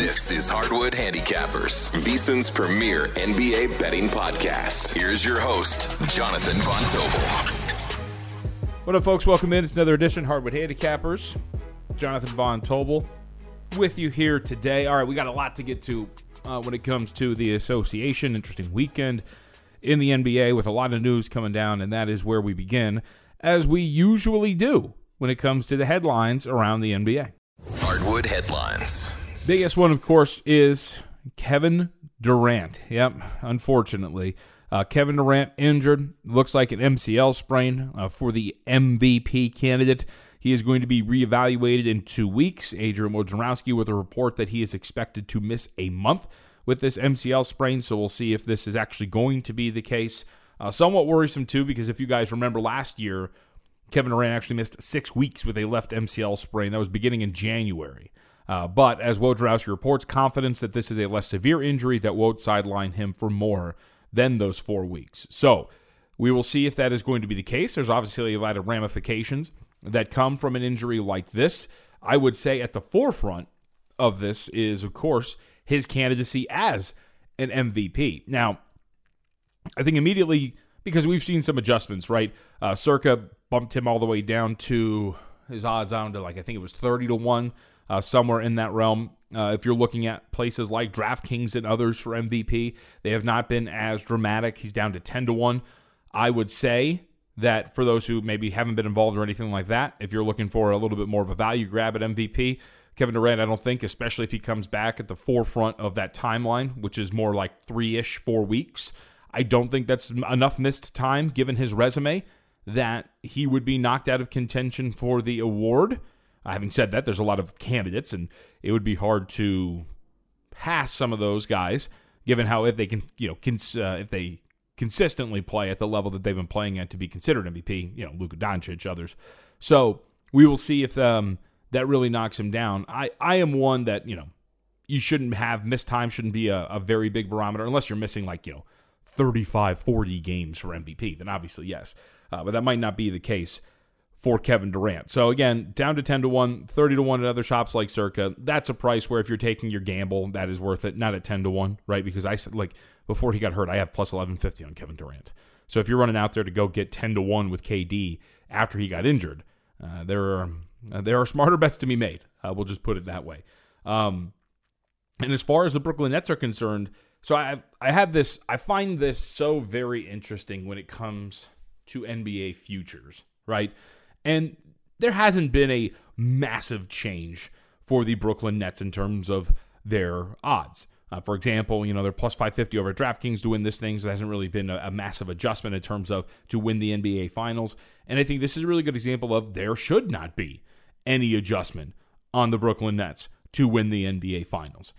This is Hardwood Handicappers, VSIN's premier NBA betting podcast. Here's your host, Jonathan Von Tobel. What up, folks? Welcome in. It's another edition Hardwood Handicappers. Jonathan Von Tobel with you here today. All right, we got a lot to get to uh, when it comes to the association. Interesting weekend in the NBA with a lot of news coming down, and that is where we begin, as we usually do when it comes to the headlines around the NBA. Hardwood headlines. Biggest one, of course, is Kevin Durant. Yep, unfortunately. Uh, Kevin Durant injured. Looks like an MCL sprain uh, for the MVP candidate. He is going to be reevaluated in two weeks. Adrian Wojnarowski with a report that he is expected to miss a month with this MCL sprain. So we'll see if this is actually going to be the case. Uh, somewhat worrisome, too, because if you guys remember last year, Kevin Durant actually missed six weeks with a left MCL sprain. That was beginning in January. Uh, but as Wojnarowski reports, confidence that this is a less severe injury that won't sideline him for more than those four weeks. So we will see if that is going to be the case. There's obviously a lot of ramifications that come from an injury like this. I would say at the forefront of this is, of course, his candidacy as an MVP. Now, I think immediately because we've seen some adjustments, right? Uh, Circa bumped him all the way down to his odds down to like I think it was thirty to one uh, somewhere in that realm. Uh, if you're looking at places like DraftKings and others for MVP, they have not been as dramatic. He's down to 10 to 1. I would say that for those who maybe haven't been involved or anything like that, if you're looking for a little bit more of a value grab at MVP, Kevin Durant, I don't think, especially if he comes back at the forefront of that timeline, which is more like three ish, four weeks, I don't think that's enough missed time given his resume that he would be knocked out of contention for the award. Having said that, there's a lot of candidates, and it would be hard to pass some of those guys, given how if they can, you know, cons- uh, if they consistently play at the level that they've been playing at to be considered MVP. You know, Luka Doncic, others. So we will see if um, that really knocks him down. I I am one that you know you shouldn't have missed time shouldn't be a, a very big barometer unless you're missing like you know 35 40 games for mvp then obviously yes uh, but that might not be the case for Kevin Durant. So again, down to 10 to 1, 30 to 1 at other shops like Circa. That's a price where if you're taking your gamble, that is worth it. Not at 10 to 1, right? Because I said like before he got hurt, I have plus 1150 on Kevin Durant. So if you're running out there to go get 10 to 1 with KD after he got injured, uh, there are uh, there are smarter bets to be made. Uh, we'll just put it that way. Um, and as far as the Brooklyn Nets are concerned, so I I have this I find this so very interesting when it comes to NBA futures, right? And there hasn't been a massive change for the Brooklyn Nets in terms of their odds. Uh, for example, you know, they're plus 550 over DraftKings to win this thing. So there hasn't really been a, a, massive adjustment in terms of to win the NBA Finals. And I think this is a really good example of there should not be any adjustment on the Brooklyn Nets to win the NBA Finals.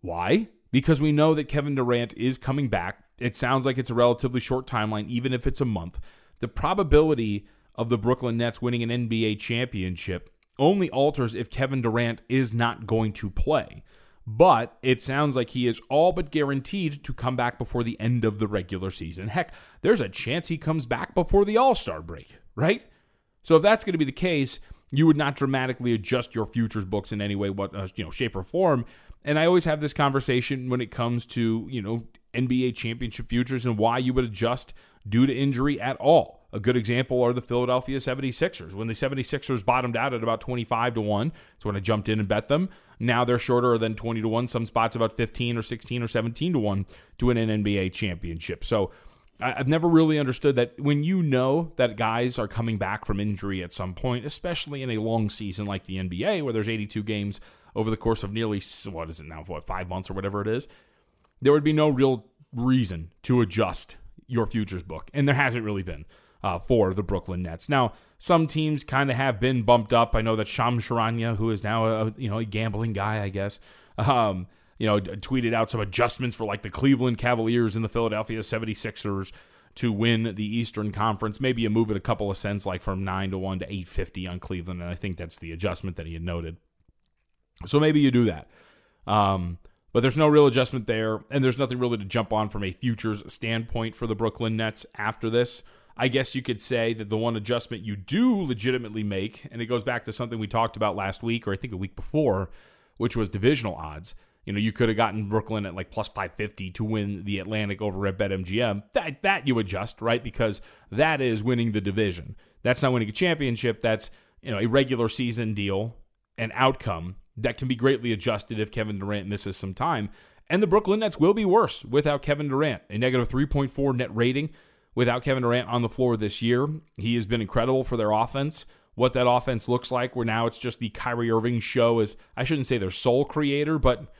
Why? Because we know that Kevin Durant is coming back. It sounds like it's a relatively short timeline, even if it's a month. The probability of the Brooklyn Nets winning an NBA championship only alters if Kevin Durant is not going to play. But it sounds like he is all but guaranteed to come back before the end of the regular season. Heck, there's a chance he comes back before the All Star break, right? So if that's going to be the case, you would not dramatically adjust your futures books in any way, what uh, you know, shape or form. And I always have this conversation when it comes to you know NBA championship futures and why you would adjust due to injury at all. A good example are the Philadelphia 76ers. When the 76ers bottomed out at about 25 to 1, that's when I jumped in and bet them. Now they're shorter than 20 to 1, some spots about 15 or 16 or 17 to 1 to win an NBA championship. So I've never really understood that when you know that guys are coming back from injury at some point, especially in a long season like the NBA, where there's 82 games over the course of nearly, what is it now, what, five months or whatever it is, there would be no real reason to adjust your futures book. And there hasn't really been uh, for the Brooklyn Nets. Now, some teams kind of have been bumped up. I know that Shams Charania, who is now a, you know, a gambling guy, I guess, um, you know, tweeted out some adjustments for like the Cleveland Cavaliers and the Philadelphia 76ers to win the Eastern Conference. Maybe a move at a couple of cents, like from 9 to 1 to 850 on Cleveland. And I think that's the adjustment that he had noted. So maybe you do that. Um, but there's no real adjustment there. And there's nothing really to jump on from a futures standpoint for the Brooklyn Nets after this. I guess you could say that the one adjustment you do legitimately make, and it goes back to something we talked about last week, or I think the week before, which was divisional odds you know, you could have gotten Brooklyn at like plus 550 to win the Atlantic over at BetMGM. That that you adjust, right? Because that is winning the division. That's not winning a championship. That's, you know, a regular season deal, an outcome that can be greatly adjusted if Kevin Durant misses some time. And the Brooklyn Nets will be worse without Kevin Durant. A negative 3.4 net rating without Kevin Durant on the floor this year. He has been incredible for their offense. What that offense looks like, where now it's just the Kyrie Irving show is, I shouldn't say their sole creator, but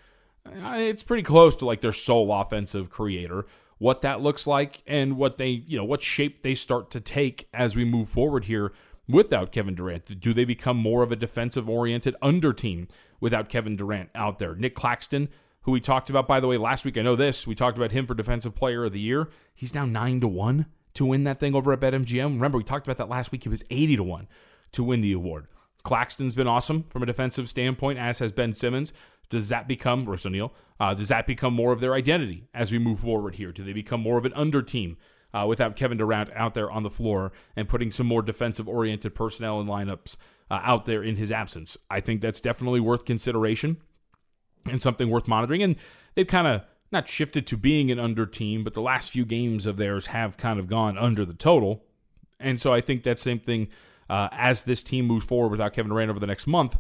uh, it's pretty close to like their sole offensive creator. What that looks like and what they, you know, what shape they start to take as we move forward here without Kevin Durant. Do they become more of a defensive oriented under team without Kevin Durant out there? Nic Claxton, who we talked about by the way last week, I know this. We talked about him for defensive player of the year. He's now 9 to 1 to win that thing over at BetMGM. Remember we talked about that last week. He was 80 to 1 to win the award. Claxton's been awesome from a defensive standpoint, as has Ben Simmons. Does that become Royce? Uh, does that become more of their identity as we move forward here? Do they become more of an under team uh, without Kevin Durant out there on the floor and putting some more defensive oriented personnel and lineups uh, out there in his absence? I think that's definitely worth consideration and something worth monitoring. And they've kind of not shifted to being an under team, but the last few games of theirs have kind of gone under the total. And so I think that same thing uh, as this team moves forward without Kevin Durant over the next month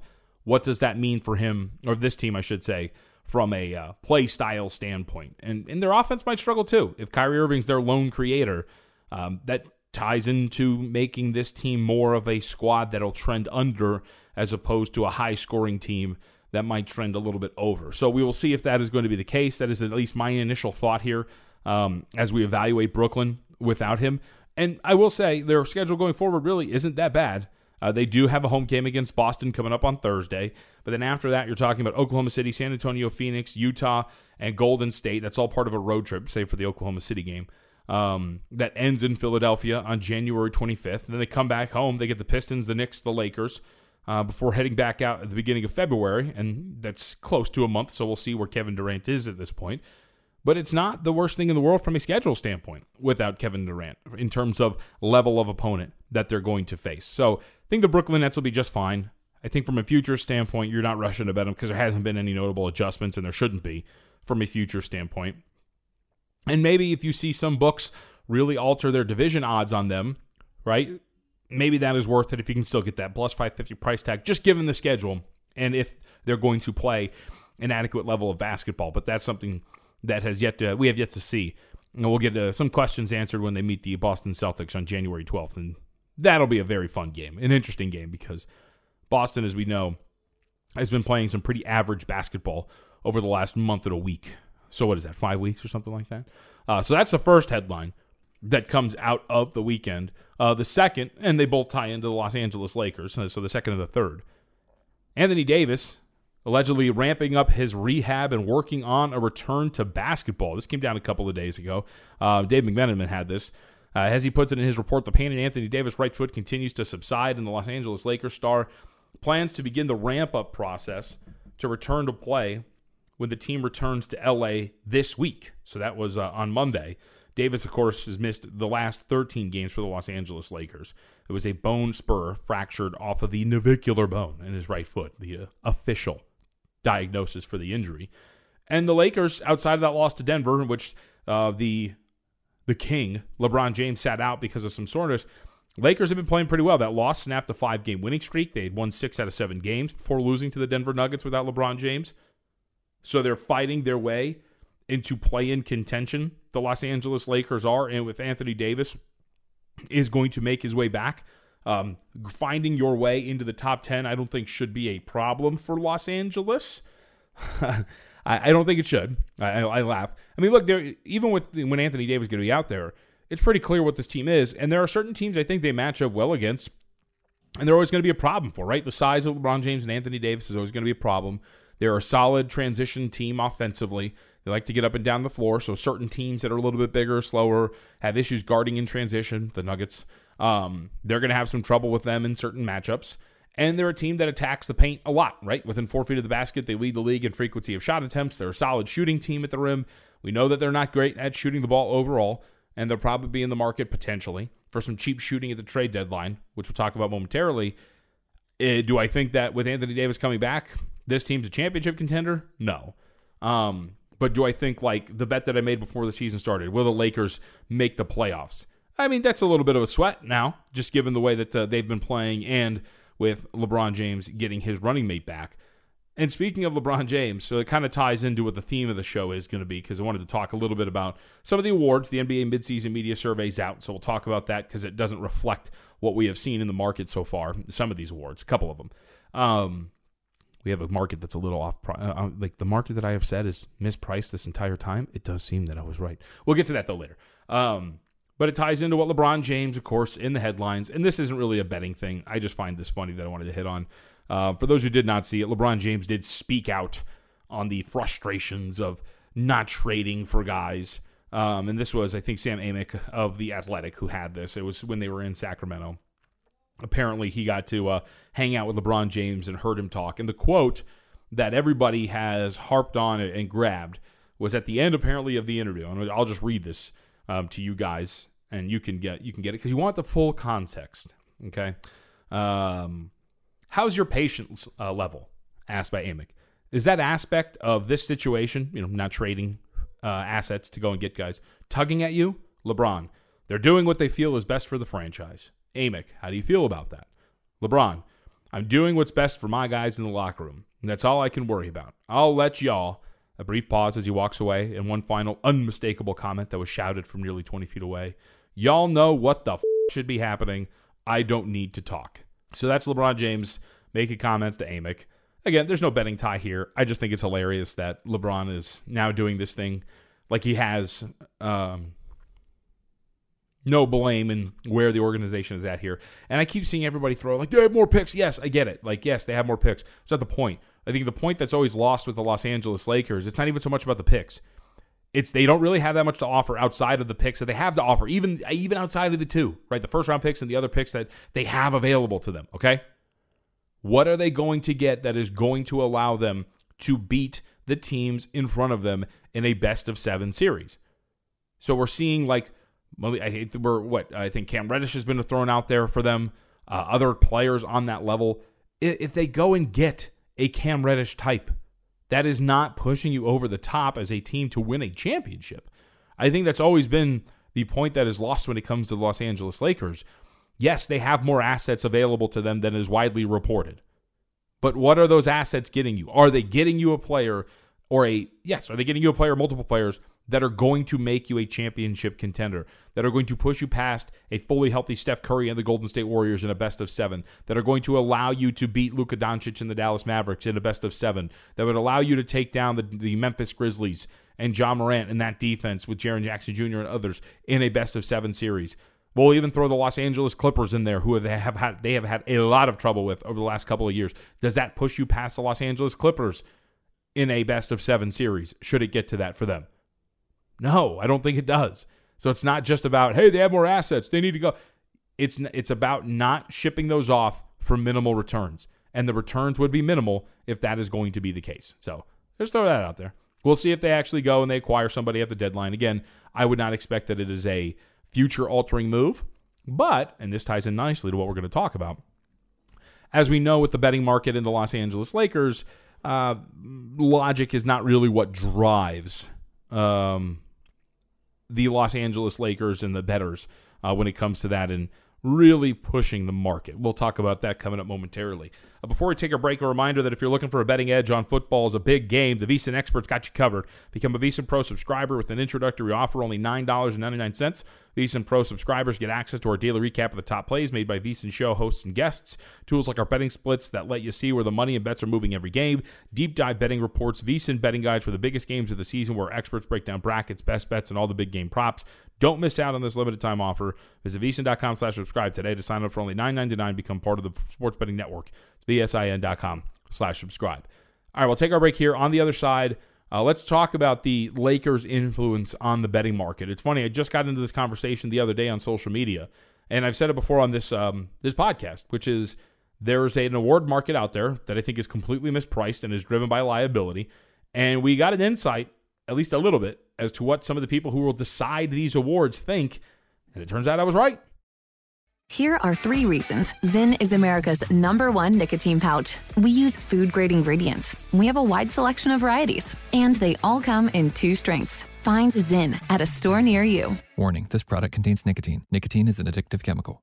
what does that mean for him, or this team, I should say, from a uh, play style standpoint? And, and their offense might struggle too. If Kyrie Irving's their lone creator, um, that ties into making this team more of a squad that'll trend under as opposed to a high scoring team that might trend a little bit over. So we will see if that is going to be the case. That is at least my initial thought here um, as we evaluate Brooklyn without him. And I will say their schedule going forward really isn't that bad. Uh, they do have a home game against Boston coming up on Thursday. But then after that, you're talking about Oklahoma City, San Antonio, Phoenix, Utah, and Golden State. That's all part of a road trip, save for the Oklahoma City game. Um, that ends in Philadelphia on January 25th. And then they come back home. They get the Pistons, the Knicks, the Lakers uh, before heading back out at the beginning of February. And that's close to a month. So we'll see where Kevin Durant is at this point. But it's not the worst thing in the world from a schedule standpoint without Kevin Durant in terms of level of opponent that they're going to face. So I think the Brooklyn Nets will be just fine. I think from a future standpoint, you're not rushing to bet them because there hasn't been any notable adjustments, and there shouldn't be from a future standpoint. And maybe if you see some books really alter their division odds on them, right? Maybe that is worth it if you can still get that plus 550 price tag, just given the schedule and if they're going to play an adequate level of basketball. But that's something that has yet to we have yet to see. And we'll get uh, some questions answered when they meet the Boston Celtics on January 12th, and that'll be a very fun game, an interesting game because Boston, as we know, has been playing some pretty average basketball over the last month and a week. So what is that? Five weeks or something like that. Uh, so that's the first headline that comes out of the weekend. Uh, the second, and they both tie into the Los Angeles Lakers. So the second and the third. Anthony Davis allegedly ramping up his rehab and working on a return to basketball. This came down a couple of days ago. Uh, Dave McMenamin had this. Uh, as he puts it in his report, the pain in Anthony Davis' right foot continues to subside, and the Los Angeles Lakers star plans to begin the ramp up process to return to play when the team returns to LA this week. So that was uh, on Monday. Davis, of course, has missed the last 13 games for the Los Angeles Lakers. It was a bone spur fractured off of the navicular bone in his right foot, the uh, official diagnosis for the injury. And the Lakers, outside of that loss to Denver, in which uh, the the king LeBron James sat out because of some soreness, Lakers have been playing pretty well. That loss snapped a five game winning streak. They had won six out of seven games before losing to the Denver Nuggets without LeBron James. So they're fighting their way into play in contention. The Los Angeles Lakers are, and with Anthony Davis is going to make his way back. Um, finding your way into the top 10, I don't think should be a problem for Los Angeles. I, I, don't think it should. I, I, laugh. I mean, look, there even with when Anthony Davis is going to be out there, it's pretty clear what this team is. And there are certain teams I think they match up well against, and they're always going to be a problem for, right? The size of LeBron James and Anthony Davis is always going to be a problem. They're a solid transition team offensively. They like to get up and down the floor. So certain teams that are a little bit bigger, slower, have issues guarding in transition. The Nuggets, um, they're going to have some trouble with them in certain matchups. And they're a team that attacks the paint a lot, right? Within four feet of the basket, they lead the league in frequency of shot attempts. They're a solid shooting team at the rim. We know that they're not great at shooting the ball overall, and they'll probably be in the market potentially for some cheap shooting at the trade deadline, which we'll talk about momentarily. Uh, do I think that with Anthony Davis coming back, this team's a championship contender? No. Um, but do I think like the bet that I made before the season started, will the Lakers make the playoffs? I mean, that's a little bit of a sweat now, just given the way that uh, they've been playing and with LeBron James getting his running mate back. And speaking of LeBron James, so it kind of ties into what the theme of the show is going to be because I wanted to talk a little bit about some of the awards. The NBA midseason media survey's out, so we'll talk about that because it doesn't reflect what we have seen in the market so far. Some of these awards, a couple of them. Um, we have a market that's a little off. Uh, uh, like the market that I have said is mispriced this entire time. It does seem that I was right. We'll get to that though later. Um, but it ties into what LeBron James, of course, in the headlines. And this isn't really a betting thing. I just find this funny that I wanted to hit on. Uh, for those who did not see it, LeBron James did speak out on the frustrations of not trading for guys. Um, and this was, I think, Sam Amick of The Athletic who had this. It was when they were in Sacramento apparently he got to uh, hang out with LeBron James and heard him talk. And the quote that everybody has harped on and grabbed was at the end apparently of the interview. And I'll just read this um, to you guys, and you can get you can get it because you want the full context. Okay, um, how's your patience uh, level? Asked by Amick. Is that aspect of this situation, you know, not trading uh, assets to go and get guys, tugging at you? LeBron, they're doing what they feel is best for the franchise. Amick, how do you feel about that? LeBron, I'm doing what's best for my guys in the locker room. And that's all I can worry about. I'll let y'all. A brief pause as he walks away, and one final unmistakable comment that was shouted from nearly 20 feet away. Y'all know what the f- should be happening. I don't need to talk. So that's LeBron James making comments to Amick. Again, there's no betting tie here. I just think it's hilarious that LeBron is now doing this thing like he has um, no blame in where the organization is at here. And I keep seeing everybody throw like they have more picks. Yes, I get it. Like yes, they have more picks. It's not the point. I think the point that's always lost with the Los Angeles Lakers, it's not even so much about the picks. It's they don't really have that much to offer outside of the picks that they have to offer, even even outside of the two, right? The first round picks and the other picks that they have available to them. Okay, what are they going to get that is going to allow them to beat the teams in front of them in a best of seven series? So we're seeing like I hate we're what I think Cam Reddish has been thrown out there for them. Uh, other players on that level. If they go and get a Cam Reddish type, that is not pushing you over the top as a team to win a championship. I think that's always been the point that is lost when it comes to the Los Angeles Lakers. Yes, they have more assets available to them than is widely reported. But what are those assets getting you? Are they getting you a player or a yes, are they getting you a player, multiple players that are going to make you a championship contender, that are going to push you past a fully healthy Steph Curry and the Golden State Warriors in a best of seven, that are going to allow you to beat Luka Doncic and the Dallas Mavericks in a best of seven, that would allow you to take down the, the Memphis Grizzlies and Ja Morant in that defense with Jaren Jackson Jr. and others in a best of seven series. We'll even throw the Los Angeles Clippers in there, who have, have had they have had a lot of trouble with over the last couple of years. Does that push you past the Los Angeles Clippers in a best of seven series? Should it get to that for them? No, I don't think it does. So it's not just about, hey, they have more assets. They need to go. It's it's about not shipping those off for minimal returns. And the returns would be minimal if that is going to be the case. So just throw that out there. We'll see if they actually go and they acquire somebody at the deadline. Again, I would not expect that it is a future altering move, But, and this ties in nicely to what we're going to talk about, as we know with the betting market in the Los Angeles Lakers, uh, logic is not really what drives um, the Los Angeles Lakers and the betters uh, when it comes to that. And really pushing the market. We'll talk about that coming up momentarily. Uh, before we take a break, a reminder that if you're looking for a betting edge on football as a big game, the VSiN experts got you covered. Become a VSiN Pro subscriber with an introductory offer, only $9.99. VSiN Pro subscribers get access to our daily recap of the top plays made by VSiN show hosts and guests, tools like our betting splits that let you see where the money and bets are moving every game, deep dive betting reports, VSiN betting guides for the biggest games of the season where experts break down brackets, best bets, and all the big game props. Don't miss out on this limited time offer. Visit VSiN.com slash subscribe today to sign up for only $9.99. Become part of the sports betting network. It's VSIN.com slash subscribe. All right, we'll take our break here. On the other side, uh, let's talk about the Lakers' influence on the betting market. It's funny. I just got into this conversation the other day on social media, and I've said it before on this um, this podcast, which is there's an award market out there that I think is completely mispriced and is driven by liability, and we got an insight, at least a little bit, as to what some of the people who will decide these awards think, and it turns out I was right. Here are three reasons Zyn is America's number one nicotine pouch. We use food grade ingredients. We have a wide selection of varieties, and they all come in two strengths. Find Zyn at a store near you. Warning this product contains nicotine. Nicotine is an addictive chemical.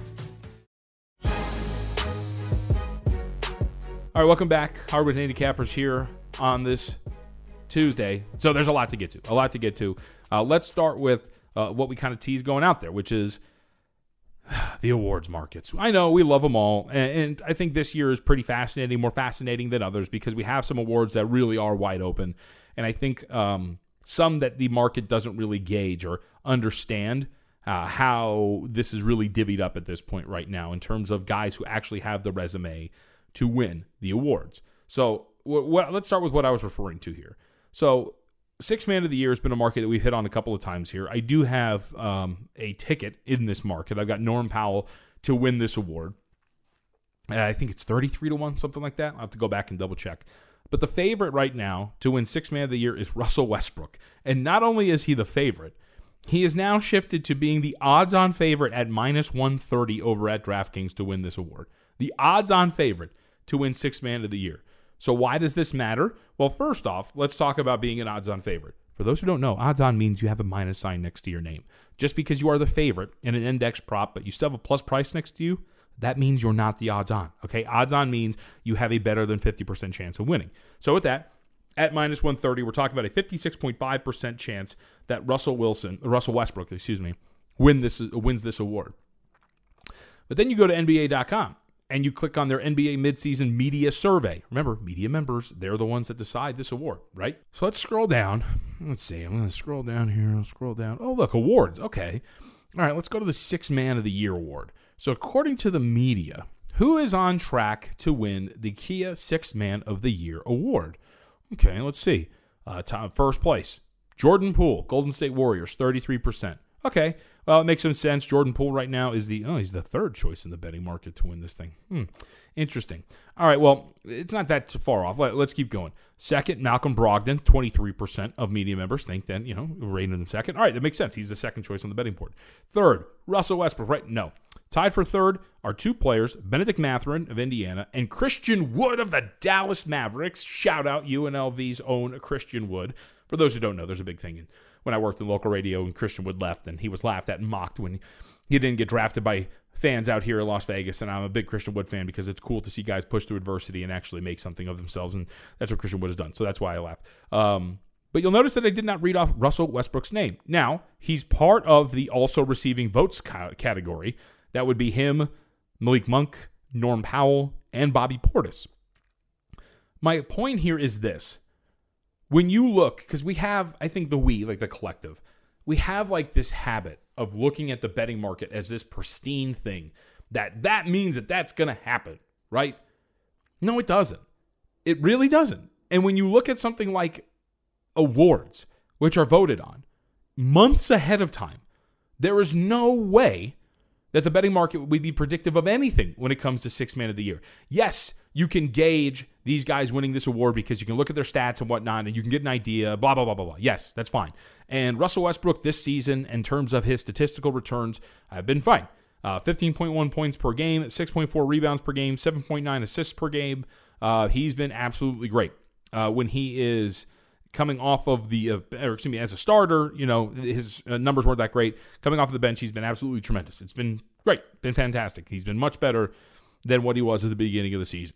All right, welcome back. Hardwood Handicappers here on this Tuesday. So there's a lot to get to. A lot to get to. Uh, let's start with uh, what we kind of tease going out there, which is the awards markets. I know we love them all, and, and, I think this year is pretty fascinating, more fascinating than others because we have some awards that really are wide open, and I think um, some that the market doesn't really gauge or understand. Uh, how this is really divvied up at this point right now in terms of guys who actually have the resume to win the awards. So, let's start with what I was referring to here. So, six man of the year has been a market that we've hit on a couple of times here. I do have um, a ticket in this market. I've got Norm Powell to win this award. I think it's 33 to 1, something like that. I'll have to go back and double check. But the favorite right now to win six man of the year is Russell Westbrook. And not only is he the favorite, he is now shifted to being the odds on favorite at minus 130 over at DraftKings to win this award. The odds on favorite to win six man of the year. So, why does this matter? Well, first off, let's talk about being an odds on favorite. For those who don't know, odds on means you have a minus sign next to your name. Just because you are the favorite in an index prop, but you still have a plus price next to you, that means you're not the odds on. Okay. Odds on means you have a better than 50% chance of winning. So, with that, at minus 130, we're talking about a 56.5% chance that Russell Wilson, Russell Westbrook, excuse me, win this wins this award. But then you go to NBA.com and you click on their NBA midseason media survey. Remember, media members, they're the ones that decide this award, right? So let's scroll down. Let's see. I'm going to scroll down here. I'll scroll down. Oh, look, awards. Okay. All right, let's go to the Six Man of the Year award. So, according to the media, who is on track to win the Kia Six Man of the Year award? Okay, let's see. Uh, top, first place, Jordan Poole, Golden State Warriors, 33%. Okay, well, it makes some sense. Jordan Poole right now is the oh, he's the third choice in the betting market to win this thing. Hmm. Interesting. All right, well, it's not that far off. Let, us keep going. Second, Malcolm Brogdon, 23% of media members think that, you know, rating him second. All right, that makes sense. He's the second choice on the betting board. Third, Russell Westbrook, right? No. Tied for third are two players, Benedict Mathurin of Indiana and Christian Wood of the Dallas Mavericks. Shout out UNLV's own Christian Wood. For those who don't know, there's a big thing in when I worked in local radio and Christian Wood left, and he was laughed at and mocked when he didn't get drafted by fans out here in Las Vegas. And I'm a big Christian Wood fan because it's cool to see guys push through adversity and actually make something of themselves. And that's what Christian Wood has done. So that's why I laugh. Um, but you'll notice that I did not read off Russell Westbrook's name. Now, he's part of the also receiving votes category. That would be him, Malik Monk, Norm Powell, and Bobby Portis. My point here is this when you look, because we have, I think the we, like the collective, we have like this habit of looking at the betting market as this pristine thing that that means that that's going to happen, right? No, it doesn't. It really doesn't. And when you look at something like awards, which are voted on months ahead of time, there is no way that the betting market would be predictive of anything when it comes to six man of the year. Yes, you can gauge these guys winning this award because you can look at their stats and whatnot and you can get an idea, blah, blah, blah, blah, blah. Yes, that's fine. And Russell Westbrook this season, in terms of his statistical returns, have been fine. Uh, 15.1 points per game, 6.4 rebounds per game, 7.9 assists per game. Uh, he's been absolutely great. Uh, when he is coming off of the, uh, or excuse me, as a starter, you know, his uh, numbers weren't that great. Coming off of the bench, he's been absolutely tremendous. It's been great, been fantastic. He's been much better than what he was at the beginning of the season.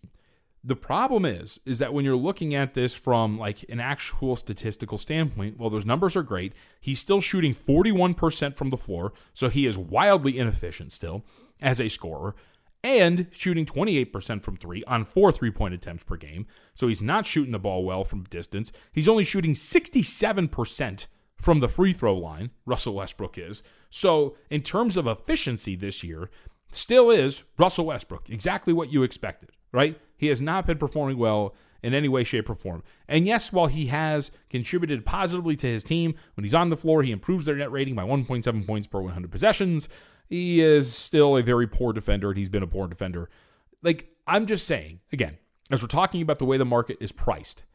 The problem is, is that when you're looking at this from like an actual statistical standpoint, well, those numbers are great. He's still shooting 41% from the floor, so he is wildly inefficient still as a scorer, and shooting 28% from three on four three point attempts per game. So he's not shooting the ball well from distance. He's only shooting 67% from the free throw line, Russell Westbrook is. So, in terms of efficiency this year, still is Russell Westbrook, exactly what you expected, right? He has not been performing well in any way, shape, or form. And yes, while he has contributed positively to his team, when he's on the floor, he improves their net rating by 1.7 points per 100 possessions. He is still a very poor defender, and he's been a poor defender. Like, I'm just saying, again, as we're talking about the way the market is priced,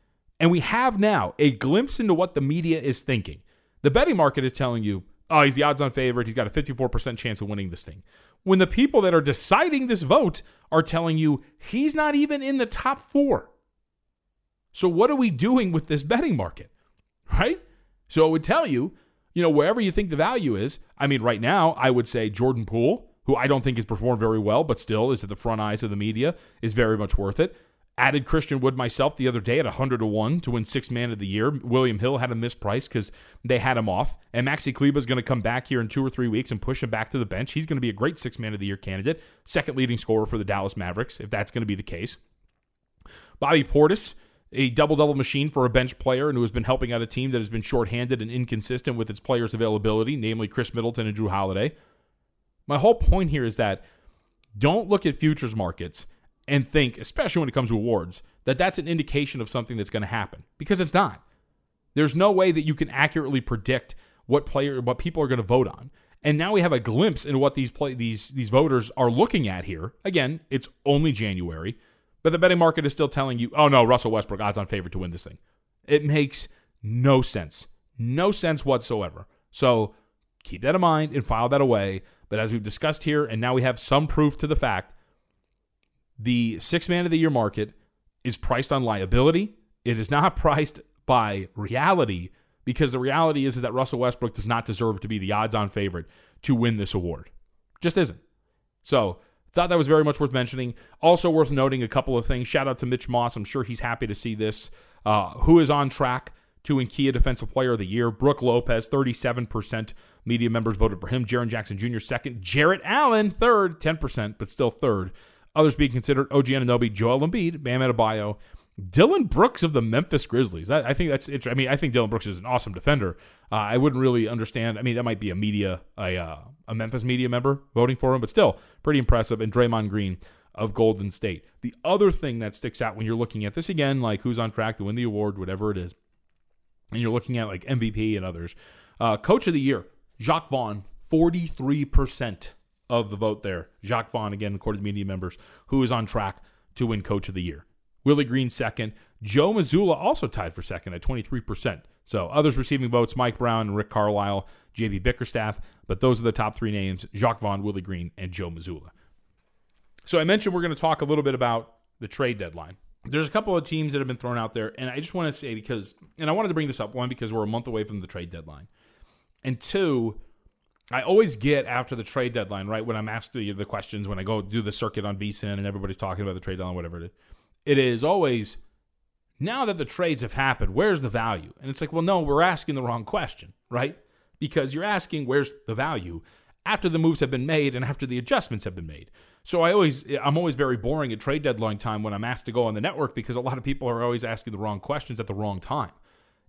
and we have now a glimpse into what the media is thinking. The betting market is telling you, oh, he's the odds on favorite. He's got a 54% chance of winning this thing when the people that are deciding this vote are telling you he's not even in the top four. So, what are we doing with this betting market? Right? So, it would tell you, you know, wherever you think the value is. I mean, right now, I would say Jordan Poole, who I don't think has performed very well, but still is at the front eyes of the media, is very much worth it. Added Christian Wood myself the other day at 100 to 1 to win six man of the year. William Hill had a misprice because they had him off. And Maxi Kleber is going to come back here in two or three weeks and push him back to the bench. He's going to be a great six man of the year candidate, second leading scorer for the Dallas Mavericks, if that's going to be the case. Bobby Portis, a double double machine for a bench player and who has been helping out a team that has been shorthanded and inconsistent with its players' availability, namely Khris Middleton and Jrue Holiday. My whole point here is that don't look at futures markets and think, especially when it comes to awards, that that's an indication of something that's going to happen because it's not. There's no way that you can accurately predict what player what people are going to vote on. And now we have a glimpse into what these play these these voters are looking at here. Again, it's only January, but the betting market is still telling you, "Oh no, Russell Westbrook odds on favorite to win this thing." It makes no sense. No sense whatsoever. So, keep that in mind and file that away. But as we've discussed here and now we have some proof to the fact the six man of the year market is priced on liability. It is not priced by reality because the reality is, is that Russell Westbrook does not deserve to be the odds on favorite to win this award. Just isn't. So, thought that was very much worth mentioning. Also, worth noting a couple of things. Shout out to Mitch Moss. I'm sure he's happy to see this. Uh, who is on track to win Kia Defensive Player of the Year? Brook Lopez, 37% media members voted for him. Jaren Jackson Jr., second. Jarrett Allen, third, 10%, but still third. Others being considered OG Anunoby, Joel Embiid, Bam Adebayo, Dillon Brooks of the Memphis Grizzlies. I, I think that's it. I mean, I think Dillon Brooks is an awesome defender. Uh, I wouldn't really understand. I mean, that might be a media, a, uh, a Memphis media member voting for him, but still pretty impressive. And Draymond Green of Golden State. The other thing that sticks out when you're looking at this again, like who's on track to win the award, whatever it is, and you're looking at like MVP and others, uh, Coach of the Year, Jacque Vaughn, 43% of the vote there. Jacque Vaughn, again, according to media members, who is on track to win Coach of the Year. Willie Green second. Joe Mazzulla also tied for second at 23%. So others receiving votes, Mike Brown Rick Carlisle, JB Bickerstaff. But those are the top three names, Jacque Vaughn, Willie Green, and Joe Mazzulla. So I mentioned we're going to talk a little bit about the trade deadline. There's a couple of teams that have been thrown out there, and I just want to say because, and I wanted to bring this up, one, because we're a month away from the trade deadline. And two, I always get after the trade deadline, right? When I'm asked the, the questions, when I go do the circuit on VSIN and everybody's talking about the trade deadline, whatever it is, it is always now that the trades have happened, where's the value? And it's like, well, no, we're asking the wrong question, right? Because you're asking where's the value after the moves have been made and after the adjustments have been made. So I always, I'm always very boring at trade deadline time when I'm asked to go on the network because a lot of people are always asking the wrong questions at the wrong time.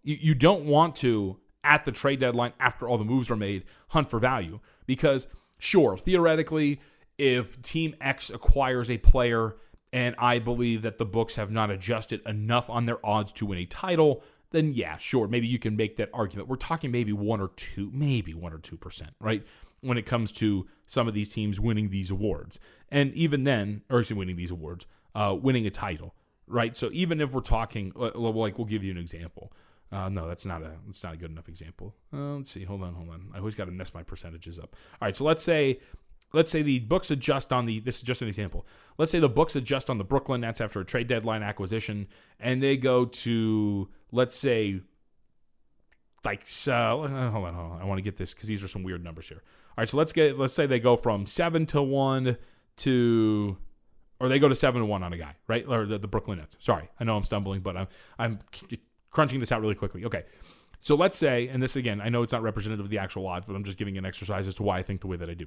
You, you don't want to at the trade deadline after all the moves are made, hunt for value. Because, sure, theoretically, if Team X acquires a player and I believe that the books have not adjusted enough on their odds to win a title, then yeah, sure, maybe you can make that argument. We're talking maybe one or two, maybe one or two percent, right? When it comes to some of these teams winning these awards, and even then, or actually winning these awards, uh, winning a title, right? So even if we're talking, like we'll give you an example. Uh, no, that's not a that's not a good enough example. Uh, let's see. Hold on, hold on. I always got to mess my percentages up. All right, so let's say let's say the books adjust on the this is just an example let's say the books adjust on the brooklyn nets after a trade deadline acquisition and they go to let's say like uh, hold on hold on i want to get this because these are some weird numbers here all right so let's get let's say they go from seven to one to or they go to seven to one on a guy right or the, the brooklyn nets sorry i know i'm stumbling but i'm i'm crunching this out really quickly okay so let's say and this again i know it's not representative of the actual odds but i'm just giving an exercise as to why i think the way that i do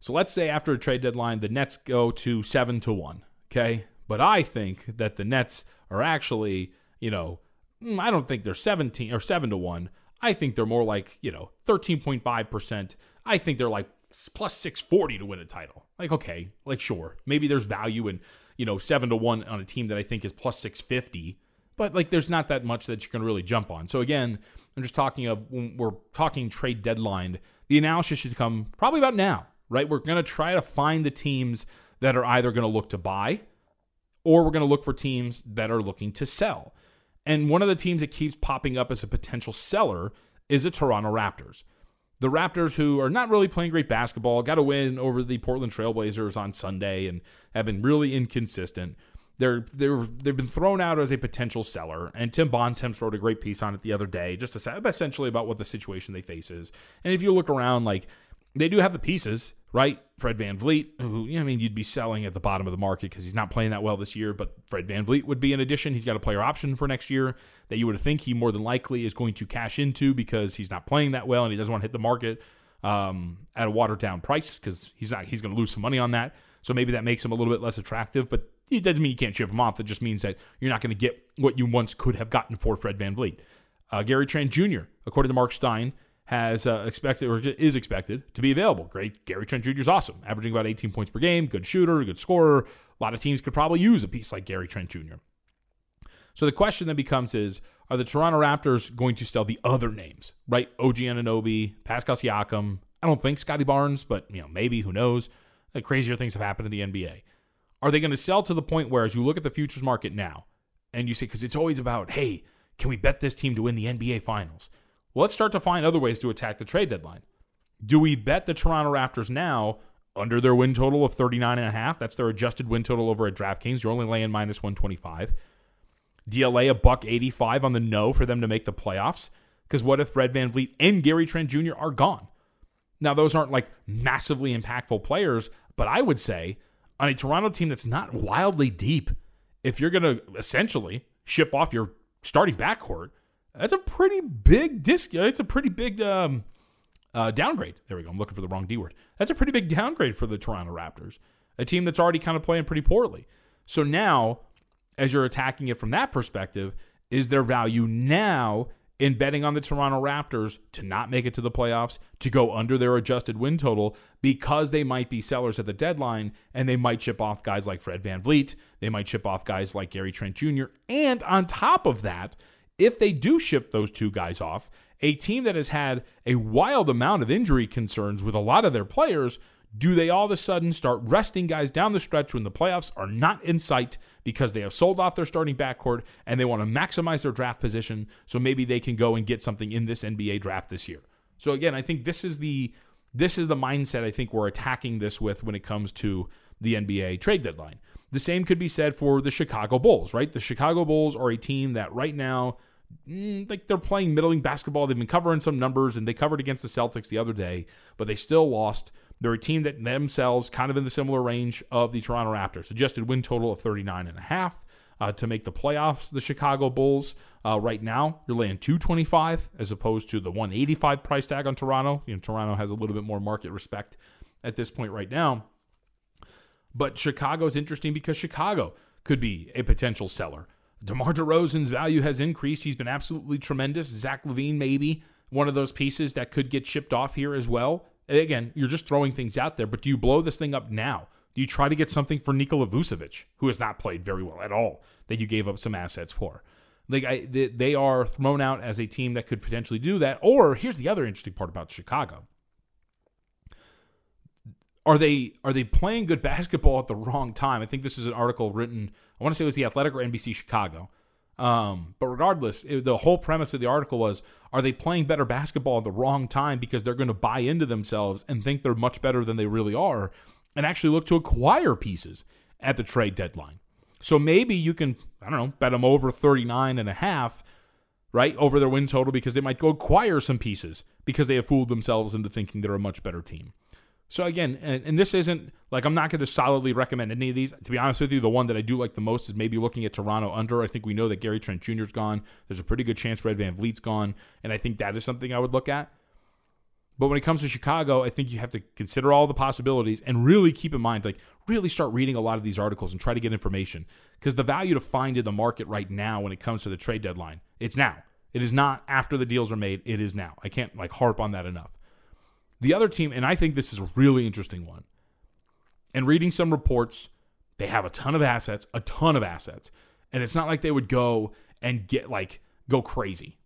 so let's say after a trade deadline, the Nets go to seven to one. Okay. But I think that the Nets are actually, you know, mm, I don't think they're 17 or seven to one. I think they're more like, you know, 13.5%. I think they're like plus 640 to win a title. Like, okay, like, sure. Maybe there's value in, you know, seven to one on a team that I think is plus 650 but like there's not that much that you can really jump on. So again, I'm just talking of when we're talking trade deadline, the analysis should come probably about now right? We're going to try to find the teams that are either going to look to buy or we're going to look for teams that are looking to sell. And one of the teams that keeps popping up as a potential seller is the Toronto Raptors. The Raptors, who are not really playing great basketball, got a win over the Portland Trailblazers on Sunday and have been really inconsistent. They're they're they've been thrown out as a potential seller, and Tim Bontemps wrote a great piece on it the other day, just essentially about what the situation they face is. And if you look around, like they do have the pieces right? Fred Van VanVleet, who, I mean, you'd be selling at the bottom of the market because he's not playing that well this year, but Fred Van VanVleet would be an addition. He's got a player option for next year that you would think he more than likely is going to cash into because he's not playing that well and he doesn't want to hit the market um, at a watered down price because he's not he's going to lose some money on that. So maybe that makes him a little bit less attractive, but it doesn't mean you can't ship him off. It just means that you're not going to get what you once could have gotten for Fred VanVleet. Uh, Gary Trent Jr., according to Mark Stein, has uh, expected or is expected to be available. Great. Gary Trent Jr. is awesome, averaging about 18 points per game, good shooter, good scorer. A lot of teams could probably use a piece like Gary Trent Jr. So the question then becomes is are the Toronto Raptors going to sell the other names, right? OG Anunoby, Pascal Siakam. I don't think Scottie Barnes, but you know, maybe who knows? Like crazier things have happened in the NBA. Are they going to sell to the point where as you look at the futures market now and you say cuz it's always about, "Hey, can we bet this team to win the NBA finals?" Well, let's start to find other ways to attack the trade deadline. Do we bet the Toronto Raptors now under their win total of 39.5? That's their adjusted win total over at DraftKings. You're only laying minus 125. DLA a buck 85 on the no for them to make the playoffs. Because what if Fred VanVleet and Gary Trent Jr. are gone? Now, those aren't like massively impactful players, but I would say on a Toronto team that's not wildly deep, if you're going to essentially ship off your starting backcourt, that's a pretty big disc. It's a pretty big um, uh, downgrade. There we go. I'm looking for the wrong D word. That's a pretty big downgrade for the Toronto Raptors, a team that's already kind of playing pretty poorly. So now, as you're attacking it from that perspective, is there value now in betting on the Toronto Raptors to not make it to the playoffs, to go under their adjusted win total because they might be sellers at the deadline and they might chip off guys like Fred Van VanVleet, they might chip off guys like Gary Trent Jr., and on top of that, if they do ship those two guys off, a team that has had a wild amount of injury concerns with a lot of their players, do they all of a sudden start resting guys down the stretch when the playoffs are not in sight because they have sold off their starting backcourt and they want to maximize their draft position so maybe they can go and get something in this NBA draft this year. So again, I think this is the this is the mindset I think we're attacking this with when it comes to the NBA trade deadline. The same could be said for the Chicago Bulls, right? The Chicago Bulls are a team that right now mm, like they're playing middling basketball. They've been covering some numbers, and they covered against the Celtics the other day, but they still lost. They're a team that themselves kind of in the similar range of the Toronto Raptors. Suggested win total of 39 and a half. Uh, to make the playoffs, the Chicago Bulls uh, right now you're laying 225 as opposed to the 185 price tag on Toronto. You know, Toronto has a little bit more market respect at this point right now. But Chicago is interesting because Chicago could be a potential seller DeMar DeRozan's value has increased. He's been absolutely tremendous. Zach LaVine, maybe one of those pieces that could get shipped off here as well. Again, you're just throwing things out there, but do you blow this thing up now? Do you try to get something for Nikola Vucevic, who has not played very well at all, that you gave up some assets for? Like I, they, they are thrown out as a team that could potentially do that. Or here's the other interesting part about Chicago: are they are they playing good basketball at the wrong time? I think this is an article written. I want to say it was the Athletic or NBC Chicago. Um, but regardless, it, the whole premise of the article was: Are they playing better basketball at the wrong time because they're going to buy into themselves and think they're much better than they really are, and actually look to acquire pieces at the trade deadline? So maybe you can, I don't know, bet them over 39 and a half, right, over their win total because they might go acquire some pieces because they have fooled themselves into thinking they're a much better team. So again, and, and this isn't like I'm not going to solidly recommend any of these. To be honest with you, the one that I do like the most is maybe looking at Toronto under. I think we know that Gary Trent Jr. is gone. There's a pretty good chance Fred Van VanVleet's gone, and I think that is something I would look at. But when it comes to Chicago, I think you have to consider all the possibilities and really keep in mind, like, really start reading a lot of these articles and try to get information. Because the value to find in the market right now when it comes to the trade deadline, it's now. It is not after the deals are made, it is now. I can't like harp on that enough. The other team, and I think this is a really interesting one, and reading some reports, they have a ton of assets, a ton of assets. And it's not like they would go and get like go crazy.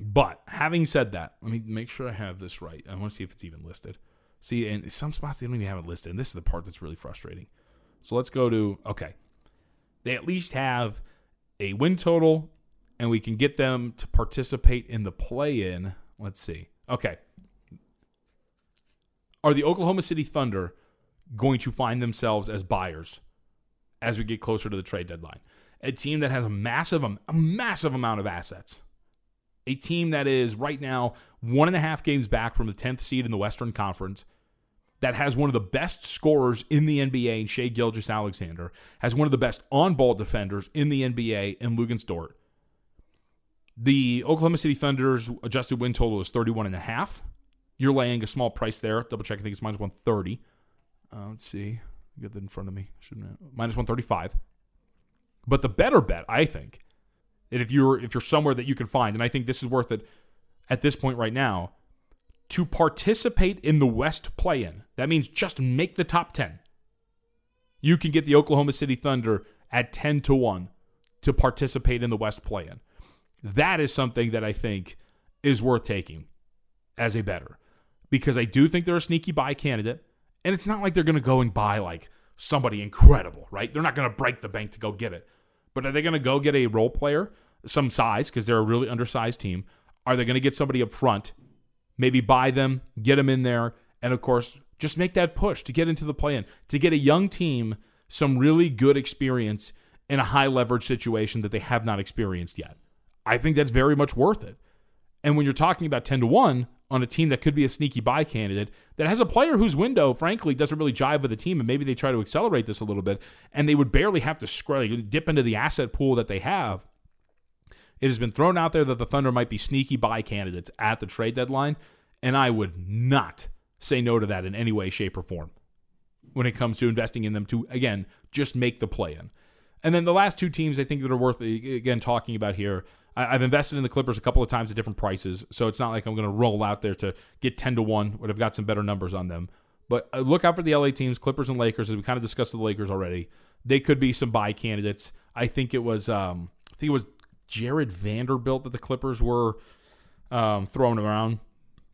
But having said that, let me make sure I have this right. I want to see if it's even listed. See, in some spots they don't even have it listed. And this is the part that's really frustrating. So let's go to okay. They at least have a win total, and we can get them to participate in the play in. Let's see. Okay. Are the Oklahoma City Thunder going to find themselves as buyers as we get closer to the trade deadline? A team that has a massive, a massive amount of assets. A team that is right now one and a half games back from the 10th seed in the Western Conference, that has one of the best scorers in the NBA in Shai Gilgeous-Alexander, has one of the best on ball defenders in the NBA in Luguentz Dort. The Oklahoma City Thunder's adjusted win total is 31 and a half. You're laying a small price there. Double check. I think it's minus 130. Uh, let's see. Get that in front of me. Shouldn't? Minus 135. But the better bet, I think, if you're if you're somewhere that you can find, and I think this is worth it at this point right now, to participate in the West play-in. That means just make the top 10. You can get the Oklahoma City Thunder at 10 to 1 to participate in the West play-in. That is something that I think is worth taking as a better because I do think they're a sneaky buy candidate. And it's not like they're going to go and buy like somebody incredible, right? They're not going to break the bank to go get it. But are they going to go get a role player, some size, because they're a really undersized team? Are they going to get somebody up front, maybe buy them, get them in there, and of course, just make that push to get into the play in, to get a young team some really good experience in a high leverage situation that they have not experienced yet? I think that's very much worth it. And when you're talking about 10 to 1, on a team that could be a sneaky buy candidate that has a player whose window, frankly, doesn't really jive with the team, and maybe they try to accelerate this a little bit, and they would barely have to scroll, dip into the asset pool that they have. It has been thrown out there that the Thunder might be sneaky buy candidates at the trade deadline, and I would not say no to that in any way, shape, or form when it comes to investing in them to, again, just make the play in. And then the last two teams I think that are worth, again, talking about here I've invested in the Clippers a couple of times at different prices, so it's not like I'm going to roll out there to get 10 to 1, but I've got some better numbers on them. But uh, look out for the LA teams, Clippers and Lakers, as we kind of discussed the Lakers already. They could be some buy candidates. I think it was um, I think it was Jarred Vanderbilt that the Clippers were um, throwing around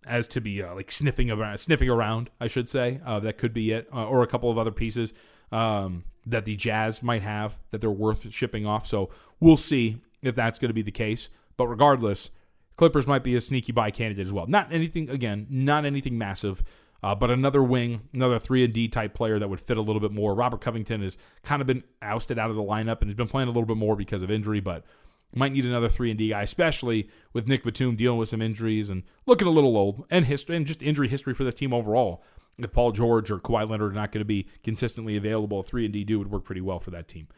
as to be uh, like sniffing around, sniffing around, I should say. Uh, that could be it, uh, or a couple of other pieces um, that the Jazz might have that they're worth shipping off. So we'll see if that's going to be the case. But regardless, Clippers might be a sneaky buy candidate as well. Not anything again, not anything massive, uh, but another wing, another three and D type player that would fit a little bit more. Robert Covington has kind of been ousted out of the lineup and has been playing a little bit more because of injury, but might need another three and D guy, especially with Nick Batum dealing with some injuries and looking a little old and history and just injury history for this team overall. If Paul George or Kawhi Leonard are not going to be consistently available, three and D would work pretty well for that team.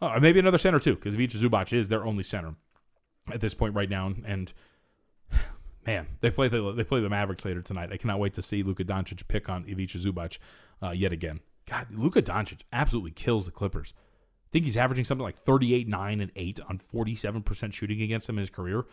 Uh, maybe another center too, because Ivica Zubac is their only center at this point right now. And man, they play the they play the Mavericks later tonight. I cannot wait to see Luka Doncic pick on Ivica Zubac uh, yet again. God, Luka Doncic absolutely kills the Clippers. I think he's averaging something like 38, 9, and 8 on 47% shooting against them in his career.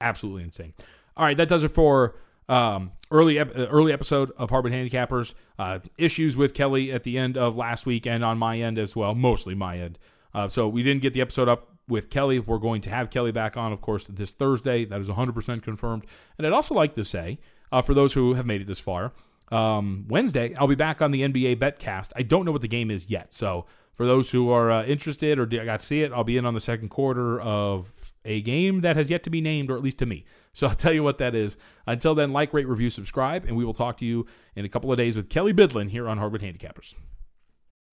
Absolutely insane. All right, that does it for um, early ep- uh, early episode of Hardwood Handicappers. Uh, issues with Kelly at the end of last week and on my end as well, mostly my end. Uh, so we didn't get the episode up with Kelly. We're going to have Kelly back on, of course, this Thursday. That is 100% confirmed. And I'd also like to say, uh, for those who have made it this far, um, Wednesday, I'll be back on the NBA Betcast. I don't know what the game is yet. So for those who are uh, interested or got to see it, I'll be in on the second quarter of a game that has yet to be named, or at least to me. So I'll tell you what that is. Until then, like, rate, review, subscribe, and we will talk to you in a couple of days with Kelly Bidlin here on Hardwood Handicappers.